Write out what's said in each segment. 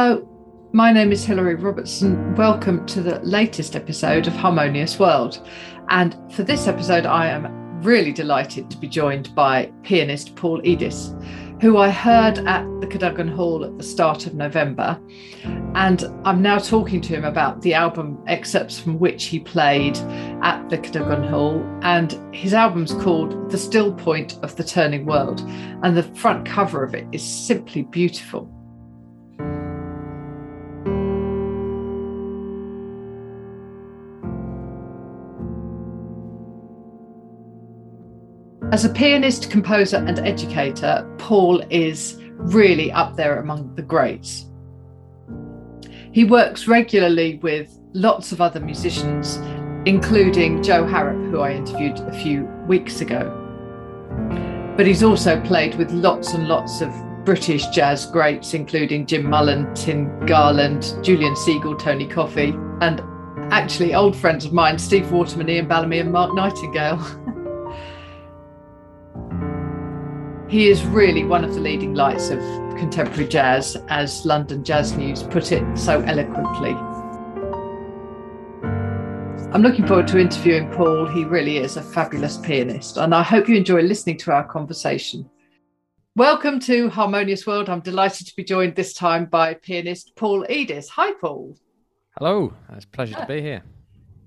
Hello, my name is Hilary Robertson. Welcome to the latest episode of Harmonious World. And for this episode, I am really delighted to be joined by pianist Paul Edis, who I heard at the Cadogan Hall at the start of November. And I'm now talking to him about the album excerpts from which he played at the Cadogan Hall. And his album's called The Still Point of the Turning World. And the front cover of it is simply beautiful. As a pianist, composer, and educator, Paul is really up there among the greats. He works regularly with lots of other musicians, including Jo Harrop, who I interviewed a few weeks ago. But he's also played with lots and lots of British jazz greats, including Jim Mullen, Tim Garland, Julian Siegel, Tony Kofi, and actually old friends of mine, Steve Waterman, Ian Bellamy, and Mark Nightingale. He is really one of the leading lights of contemporary jazz, as London Jazz News put it so eloquently. I'm looking forward to interviewing Paul. He really is a fabulous pianist, and I hope you enjoy listening to our conversation. Welcome to Harmonious World. I'm delighted to be joined this time by pianist Paul Edis. Hi, Paul. Hello, it's a pleasure to be here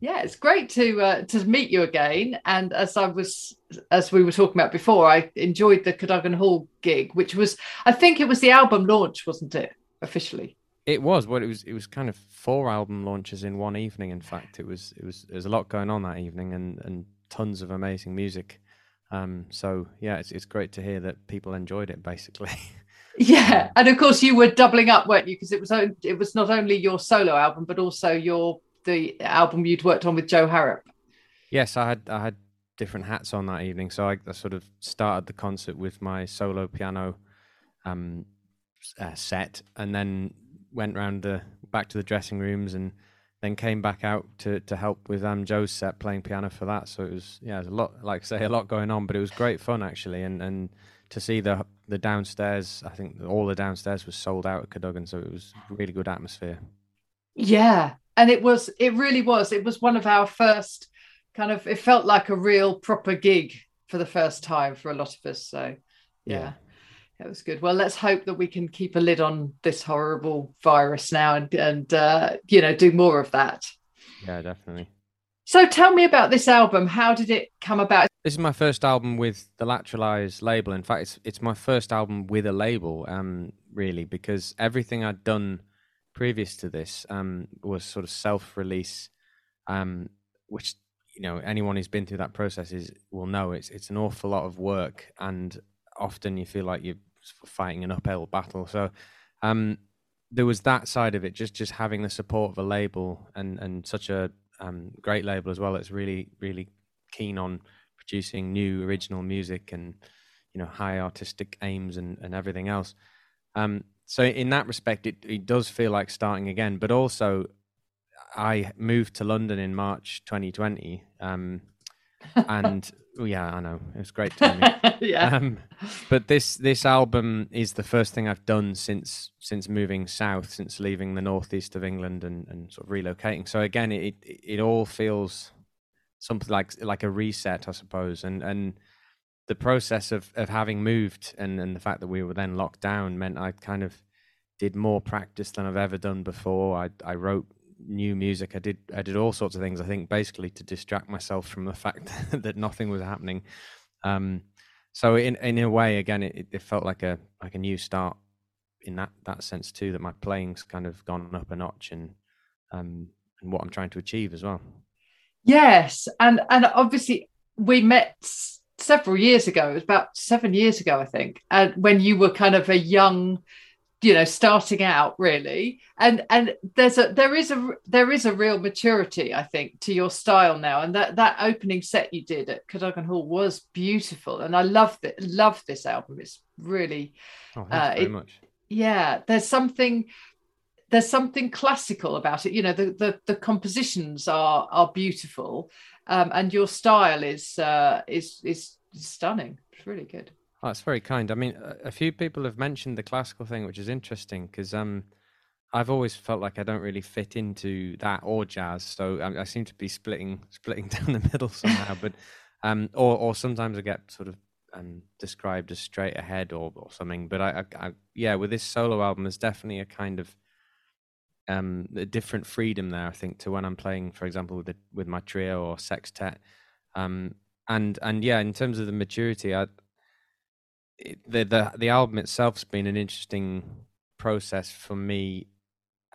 yeah, it's great to uh, to meet you again. And as I was, as we were talking about before, I enjoyed the Cadogan Hall gig, which was, I think it was the album launch, wasn't it? Officially, it was. Well, it was. It was kind of four album launches in one evening. In fact, it was. It was. There was a lot going on that evening, and and tons of amazing music. Um, so yeah, it's it's great to hear that people enjoyed it. Basically. Yeah, and of course you were doubling up, weren't you? Because it was it was not only your solo album, but also your the album you'd worked on with Jo Harrop. Yes, I had I had different hats on that evening, so I, I sort of started the concert with my solo piano um, uh, set, and then went round the back to the dressing rooms, and then came back out to to help with um, Jo's set, playing piano for that. So it was yeah, it was a lot, like I say, a lot going on, but it was great fun actually, and and to see the the downstairs, I think all the downstairs was sold out at Cadogan, so it was really good atmosphere. Yeah, and it was it really was it was one of our first kind of it felt like a real proper gig for the first time for a lot of us so yeah, yeah. It was good. Well, let's hope that we can keep a lid on this horrible virus now and and uh, you know do more of that. Yeah, definitely. So tell me about this album. How did it come about? This is my first album with the Lateralize label. In fact, it's it's my first album with a label, um, really, because everything I'd done previous to this um, was sort of self-release, um, which you know anyone who's been through that process is will know it's it's an awful lot of work, and often you feel like you're fighting an uphill battle. So um, there was that side of it, just just having the support of a label and and such a um, great label as well. It's really really keen on producing new original music and you know high artistic aims and and everything else. Um, so in that respect, it, it does feel like starting again. But also, I moved to London in March 2020, um, and oh, yeah, I know it was great timing. yeah. Um, but this this album is the first thing I've done since since moving south, since leaving the northeast of England and, and sort of relocating. So again, it it all feels something like like a reset, I suppose, and and the process of, of having moved and, and the fact that we were then locked down meant I kind of did more practice than I've ever done before. I I wrote new music. I did I did all sorts of things. I think basically to distract myself from the fact that nothing was happening. Um, so in in a way, again, it, it felt like a like a new start in that that sense too. That my playing's kind of gone up a notch and um and what I'm trying to achieve as well. Yes, and and obviously we met several years ago. It was about seven years ago, I think, and when you were kind of a young, you know, starting out really. And and there's a there is a there is a real maturity, I think, to your style now. And that that opening set you did at Cadogan Hall was beautiful, and I love it. Love this album. It's really, oh, uh, very it, much. Yeah, there's something there's something classical about it. You know, the the, the compositions are are beautiful, um, and your style is uh, is is stunning. It's really good. Oh, that's very kind. I mean, a few people have mentioned the classical thing, which is interesting because um, I've always felt like I don't really fit into that or jazz, so I, I seem to be splitting splitting down the middle somehow. but um, or or sometimes I get sort of um, described as straight ahead or or something. But I, I, I yeah, with this solo album, there's definitely a kind of um, a different freedom there. I think to when I'm playing, for example, with the, with my trio or sextet. Um, and and yeah, in terms of the maturity, I, the the the album itself's been an interesting process for me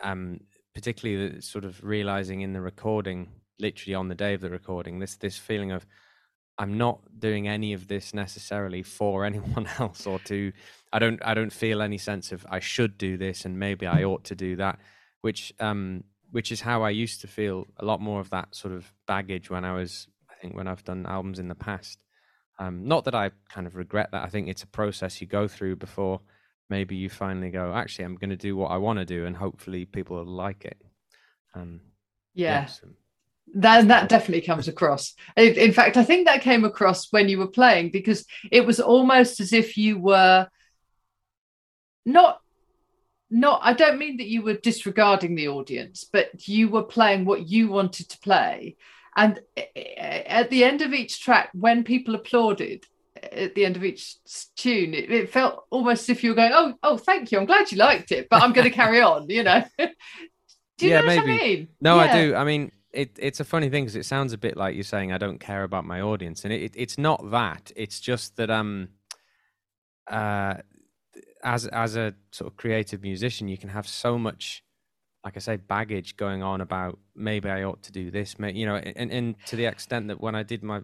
um, particularly the, sort of realizing in the recording, literally on the day of the recording, this this feeling of I'm not doing any of this necessarily for anyone else or to I don't I don't feel any sense of I should do this and maybe I ought to do that, which um which is how I used to feel a lot more of that sort of baggage when I was I think when I've done albums in the past. Um, not that I kind of regret that. I think it's a process you go through before maybe you finally go, actually, I'm going to do what I want to do, and hopefully people will like it. Um, yeah. Yes. That that definitely comes across. In fact, I think that came across when you were playing because it was almost as if you were not not I don't mean that you were disregarding the audience, but you were playing what you wanted to play. And at the end of each track, when people applauded, at the end of each tune, it, it, felt almost as if you were going, "Oh, oh, thank you, I'm glad you liked it, but I'm going to carry on." You know? do you yeah, know maybe. I mean? No, yeah. I do. I mean, it, it's a funny thing because it sounds a bit like you're saying I don't care about my audience, and it, it, it's not that. It's just that um, uh, as as a sort of creative musician, you can have so much like I say, baggage going on about maybe I ought to do this, you know, and, and to the extent that when I did my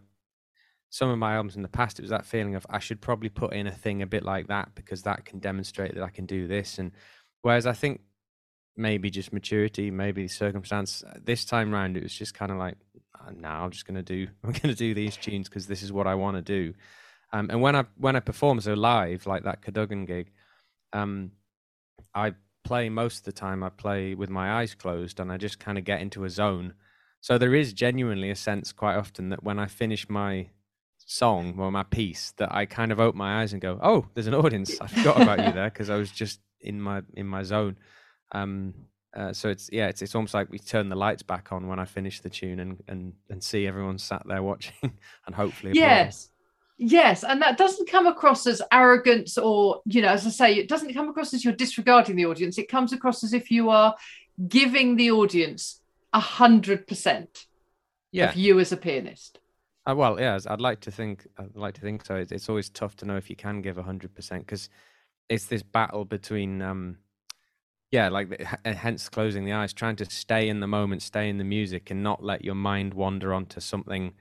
some of my albums in the past, it was that feeling of I should probably put in a thing a bit like that because that can demonstrate that I can do this. And whereas I think maybe just maturity, maybe circumstance, uh, this time round it was just kind of like, now I'm just gonna do, I'm gonna do these tunes because this is what I want to do. Um, and when I when I perform so live, like that Cadogan gig, um, I play most of the time. I play with my eyes closed, and I just kind of get into a zone. So there is genuinely a sense quite often that when I finish my song or my piece that I kind of open my eyes and go, "Oh, there's an audience. I forgot about you there because I was just in my in my zone." Um, uh, so it's yeah, it's it's almost like we turn the lights back on when I finish the tune and and and see everyone sat there watching and hopefully yes. Yes, and that doesn't come across as arrogance or, you know, as I say, it doesn't come across as you're disregarding the audience. It comes across as if you are giving the audience a hundred percent of you as a pianist. Uh, well, yeah, I'd like to think. I'd like to think so. It's, it's always tough to know if you can give a hundred percent because it's this battle between, um, yeah, like the, hence closing the eyes, trying to stay in the moment, stay in the music, and not let your mind wander onto something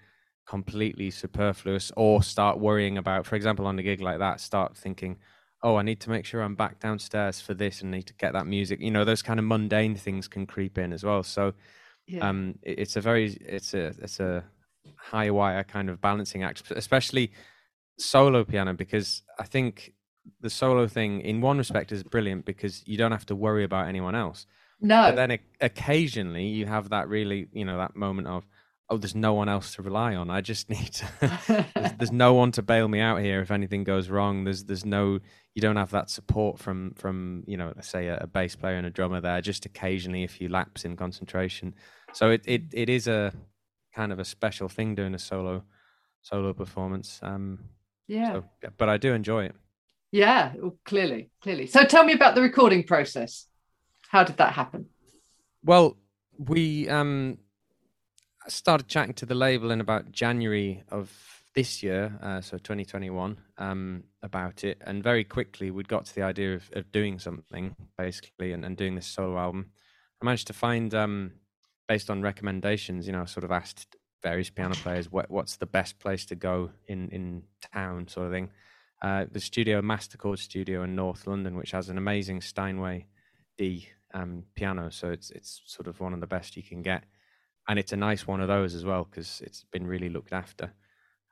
completely superfluous or start worrying about. For example, on a gig like that, start thinking, "Oh, I need to make sure I'm back downstairs for this, and need to get that music." You know, those kind of mundane things can creep in as well. So, yeah. um, it, it's a very, it's a, it's a high wire kind of balancing act, especially solo piano, because I think the solo thing, in one respect, is brilliant because you don't have to worry about anyone else. No. But then occasionally you have that really, you know, that moment of, oh, there's no one else to rely on. I just need to, there's, there's, no one to bail me out here if anything goes wrong. There's there's no you don't have that support from from you know say a, a bass player and a drummer there. Just occasionally if you lapse in concentration. So it it, it is a kind of a special thing doing a solo solo performance. Um, yeah. So, but I do enjoy it. Yeah, well, clearly, clearly. So tell me about the recording process. How did that happen? Well, we um, started chatting to the label in about January of this year, uh, so 2021, um, about it, and very quickly we got to the idea of, of doing something basically, and, and, doing this solo album. I managed to find um, based on recommendations, you know, sort of asked various piano players what, what's the best place to go in, in town, sort of thing. Uh, the studio, Masterchord Studio in North London, which has an amazing Steinway D um, piano, so it's it's sort of one of the best you can get, and it's a nice one of those as well because it's been really looked after.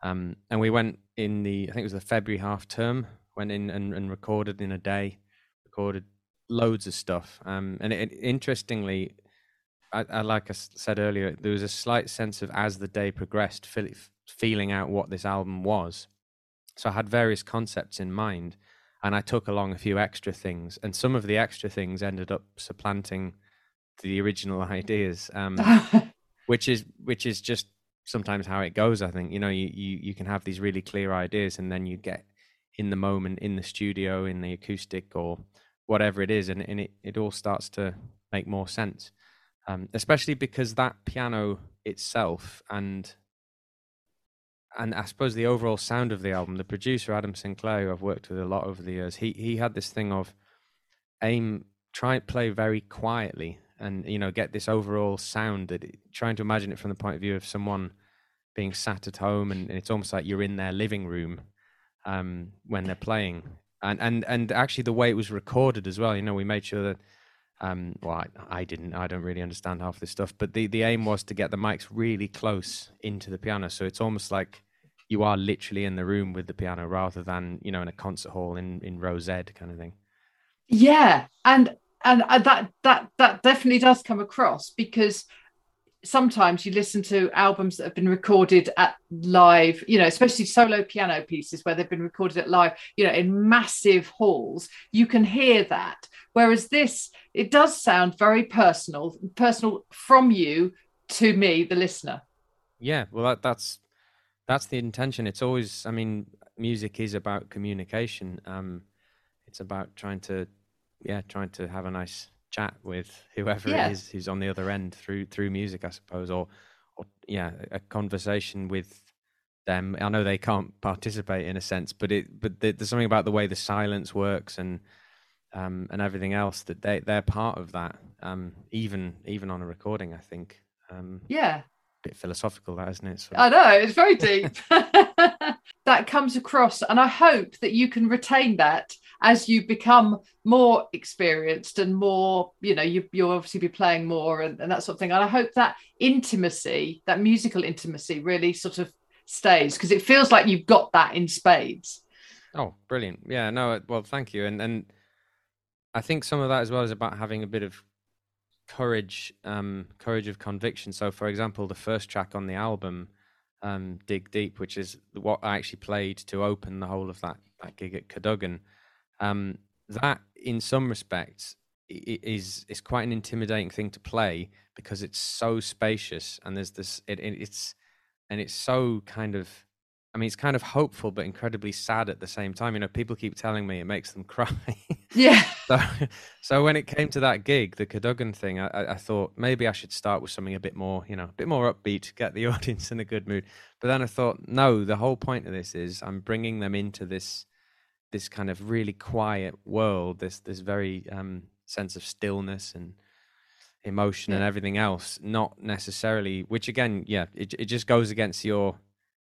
Um, and we went in the, I think it was the February half term, went in and, and recorded in a day, recorded loads of stuff. Um, and it, interestingly, I, I, like I said earlier, there was a slight sense of as the day progressed, feeling out what this album was. So I had various concepts in mind, and I took along a few extra things, and some of the extra things ended up supplanting the original ideas, um, which is which is just sometimes how it goes. I think you know you, you you can have these really clear ideas, and then you get in the moment in the studio in the acoustic or whatever it is, and, and it it all starts to make more sense. Um, especially because that piano itself and and I suppose the overall sound of the album, the producer Adam Sinclair, who I've worked with a lot over the years, he he had this thing of aim try and play very quietly and you know get this overall sound that trying to imagine it from the point of view of someone being sat at home and, and it's almost like you're in their living room um, when they're playing. And and and actually the way it was recorded as well you know we made sure that um, well I, I didn't i don't really understand half this stuff but the the aim was to get the mics really close into the piano. So it's almost like you are literally in the room with the piano rather than you know in a concert hall in in row z kind of thing. Yeah and and uh, that that that definitely does come across because sometimes you listen to albums that have been recorded at live you know especially solo piano pieces where they've been recorded at live you know in massive halls you can hear that. Whereas this it does sound very personal personal from you to me the listener. Yeah well that, that's that's the intention. It's always i mean music is about communication. Um it's about trying to yeah, trying to have a nice chat with whoever yeah. it is who's on the other end through through music, I suppose, or or yeah, a conversation with them. I know they can't participate in a sense, but it but there's something about the way the silence works and um, and everything else that they they're part of that. Um, even even on a recording, I think. Um, yeah. Bit philosophical, that isn't it? So. I know it's very deep. that comes across, and I hope that you can retain that as you become more experienced and more, you know, you, you'll obviously be playing more and, and that sort of thing. And I hope that intimacy, that musical intimacy, really sort of stays because it feels like you've got that in spades. Oh, brilliant! Yeah, no, well, thank you, and and I think some of that as well is about having a bit of courage, um, courage of conviction. So, for example, the first track on the album, um, "Dig Deep," which is what I actually played to open the whole of that that gig at Cadogan, um, that, in some respects, is is quite an intimidating thing to play because it's so spacious and there's this it, it's and it's so kind of I mean, it's kind of hopeful but incredibly sad at the same time. You know, people keep telling me it makes them cry. Yeah. so, so when it came to that gig, the Cadogan thing, I, I thought maybe I should start with something a bit more, you know, a bit more upbeat, get the audience in a good mood. But then I thought, no, the whole point of this is I'm bringing them into this this kind of really quiet world, this this very um, sense of stillness and emotion yeah. and everything else, not necessarily. Which again, yeah, it it just goes against your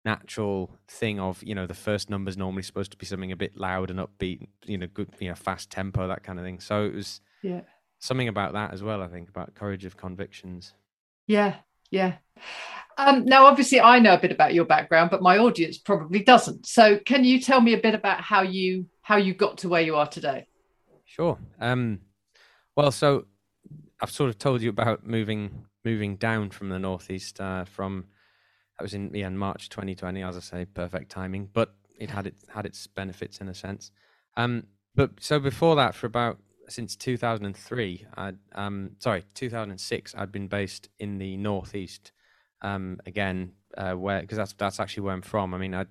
natural thing of you know the first number is normally supposed to be something a bit loud and upbeat, you know, good, you know, fast tempo, that kind of thing. So it was yeah something about that as well. I think about courage of convictions. Yeah, yeah. Um, now, obviously, I know a bit about your background, but my audience probably doesn't. So, can you tell me a bit about how you how you got to where you are today? Sure. Um, well, so I've sort of told you about moving moving down from the northeast. Uh, from that was in yeah, in March 2020, as I say, perfect timing. But it had it had its benefits in a sense. Um, but so before that, for about since 2003, I um sorry 2006, I'd been based in the northeast um, again, uh, where because that's that's actually where I'm from. I mean, I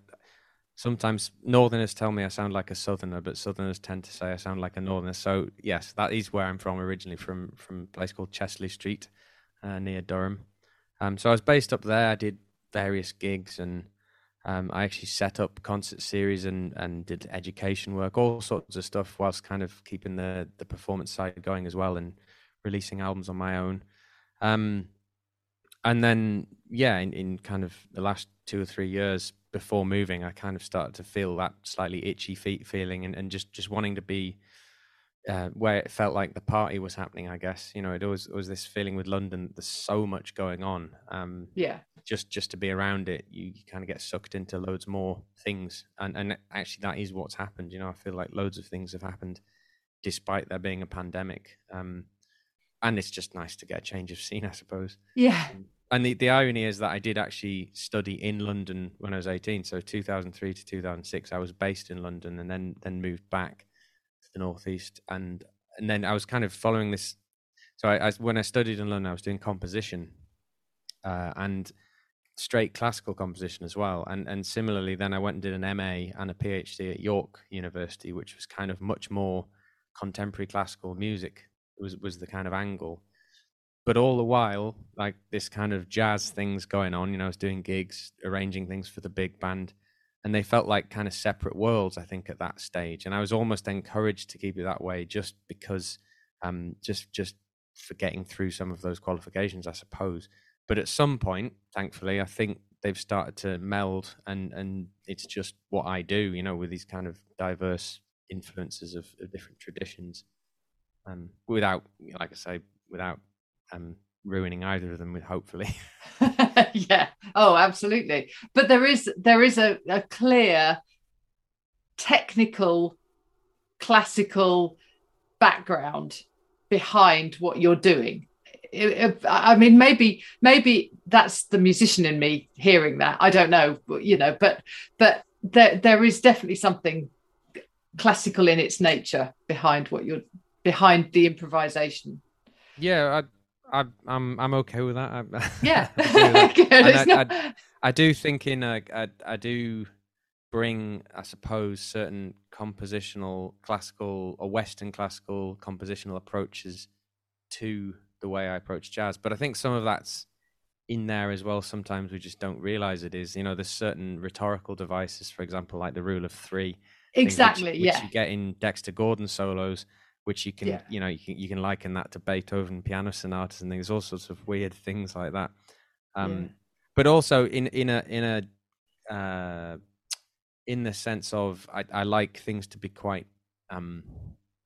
sometimes Northerners tell me I sound like a Southerner, but Southerners tend to say I sound like a Northerner. So yes, that is where I'm from originally, from from a place called Chester-le Street uh, near Durham. Um, so I was based up there. I did various gigs and. Um, I actually set up concert series and, and did education work, all sorts of stuff, whilst kind of keeping the, the performance side going as well and releasing albums on my own. Um, and then yeah, in, in kind of the last two or three years before moving, I kind of started to feel that slightly itchy feet feeling and, and just, just wanting to be uh, where it felt like the party was happening, I guess. You know, it it was this feeling with London, there's so much going on. Um, yeah. Just, just to be around it, you, you kind of get sucked into loads more things. And, and actually, that is what's happened. You know, I feel like loads of things have happened despite there being a pandemic. Um, and it's just nice to get a change of scene, I suppose. Yeah. Um, and the, the irony is that I did actually study in London when I was 18. So 2003 to 2006, I was based in London and then then moved back. To the northeast, and and then I was kind of following this. So I, I when I studied in London, I was doing composition, uh, and straight classical composition as well. And and similarly, then I went and did an MA and a PhD at York University, which was kind of much more contemporary classical music. Was was the kind of angle. But all the while, like this kind of jazz things going on, you know, I was doing gigs, arranging things for the big band, and they felt like kind of separate worlds. I think at that stage, and I was almost encouraged to keep it that way, just because, um, just just for getting through some of those qualifications, I suppose but at some point, thankfully, I think they've started to meld, and and it's just what I do, you know, with these kind of diverse influences of, of different traditions, um, without, like I say, without um, ruining either of them. With hopefully, yeah, oh, absolutely. But there is there is a, a clear technical, classical background behind what you're doing I mean, maybe maybe that's the musician in me hearing that. I don't know, you know, but but there there is definitely something classical in its nature behind what you're behind the improvisation. Yeah, I, I I'm I'm okay with that. I, yeah, I, I, I, do think in a, I, I do bring, I suppose, certain compositional, classical or Western classical compositional approaches to the way I approach jazz. But I think some of that's in there as well. Sometimes we just don't realize it is. You know, there's certain rhetorical devices, for example, like the rule of three. Exactly. Which, yeah. Which you get in Dexter Gordon solos, which you can, yeah. you know, you can you can liken that to Beethoven piano sonatas and things, all sorts of weird things like that. Um, yeah. But also in in a in a uh, in the sense of I, I like things to be quite um,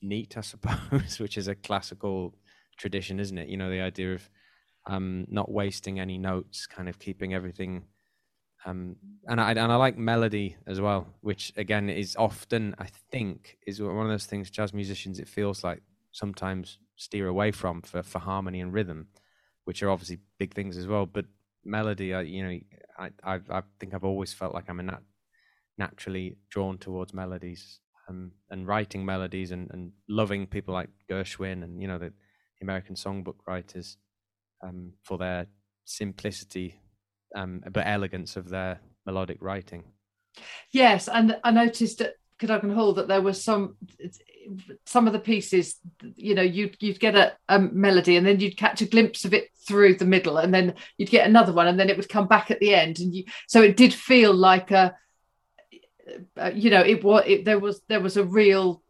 neat, I suppose, which is a classical tradition, isn't it? You know, the idea of um, not wasting any notes, kind of keeping everything. Um, and I and I like melody as well, which again is often I think is one of those things jazz musicians it feels like sometimes steer away from for for harmony and rhythm, which are obviously big things as well. But melody, I you know, I I, I think I've always felt like I'm a nat- naturally drawn towards melodies um, and writing melodies and, and loving people like Gershwin and you know the American songbook writers um, for their simplicity um, but elegance of their melodic writing. Yes, and I noticed at Cadogan Hall that there was some some of the pieces, you know, you'd you'd get a, a, melody and then you'd catch a glimpse of it through the middle, and then you'd get another one, and then it would come back at the end, and you so it did feel like a, uh, you know, it was it, there was there was a real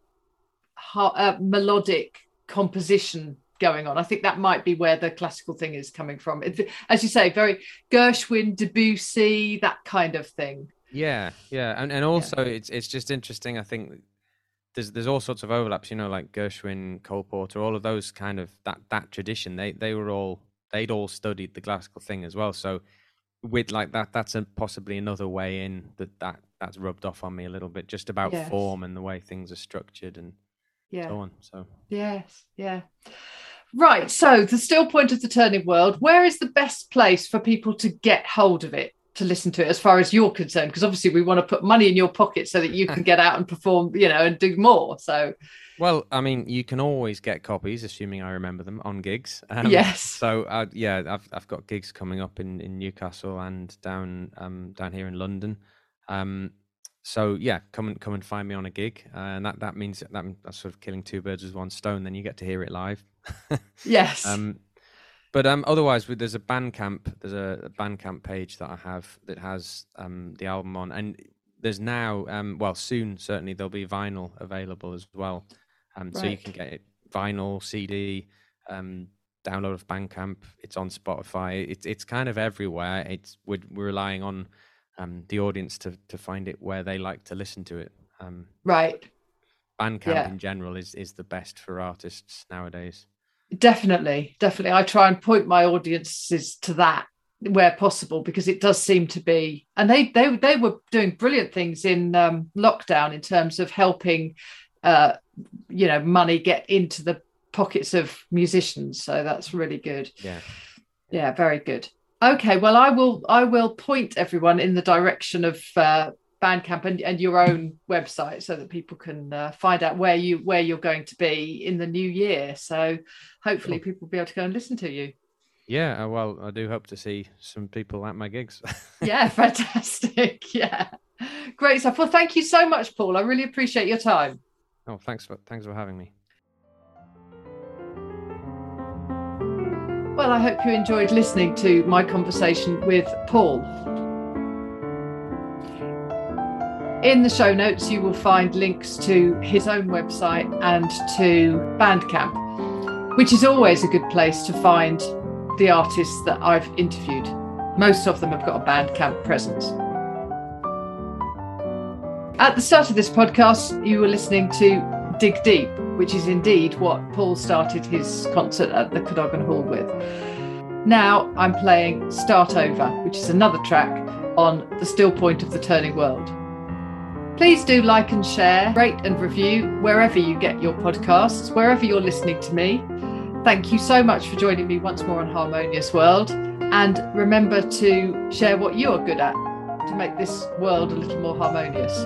uh, melodic composition going on. I think that might be where the classical thing is coming from. It, as you say, very Gershwin, Debussy, that kind of thing. Yeah, yeah, and and also yeah. it's it's just interesting. I think there's there's all sorts of overlaps. You know, like Gershwin, Cole Porter, all of those kind of that that tradition. They they were all they'd all studied the classical thing as well. So with like that, that's a, possibly another way in that that that's rubbed off on me a little bit, just about yes. form and the way things are structured and yeah. so on. So yes, yeah. Right. So the still point of the turning world, where is the best place for people to get hold of it? To listen to it, as far as you're concerned, because obviously we want to put money in your pocket so that you can get out and perform, you know, and do more. So, well, I mean, you can always get copies, assuming I remember them, on gigs. Um, yes. So, uh, yeah, I've I've got gigs coming up in, in Newcastle and down um, down here in London. Um, so yeah, come and come and find me on a gig, uh, and that that means that that's sort of killing two birds with one stone. Then you get to hear it live. yes. Um, but um, otherwise, there's a Bandcamp. There's a, a Bandcamp page that I have that has um the album on, and there's now um well soon certainly there'll be vinyl available as well. Um, right. so you can get it vinyl, CD, um, download of Bandcamp. It's on Spotify. It's it's kind of everywhere. It's we're, we're relying on um, the audience to to find it where they like to listen to it. Um, right. Bandcamp yeah. in general is is the best for artists nowadays. Definitely, definitely. I try and point my audiences to that where possible because it does seem to be, and they they they were doing brilliant things in um, lockdown in terms of helping, uh, you know, money get into the pockets of musicians. So that's really good. Yeah, yeah, very good. Okay, well, I will I will point everyone in the direction of uh, Bandcamp and, and your own website so that people can uh, find out where you where you're going to be in the new year. So hopefully people will be able to go and listen to you. Yeah, uh, well, I do hope to see some people at my gigs. yeah, fantastic. Yeah, great stuff. Well, thank you so much, Paul. I really appreciate your time. Oh, thanks for thanks for having me. Well, I hope you enjoyed listening to my conversation with Paul. In the show notes, you will find links to his own website and to Bandcamp, which is always a good place to find the artists that I've interviewed. Most of them have got a Bandcamp presence. At the start of this podcast, you were listening to Dig Deep, which is indeed what Paul started his concert at the Cadogan Hall with. Now I'm playing Start Over, which is another track on the still point of the turning world. Please do like and share, rate and review wherever you get your podcasts, wherever you're listening to me. Thank you so much for joining me once more on Harmonious World. And remember to share what you are good at to make this world a little more harmonious.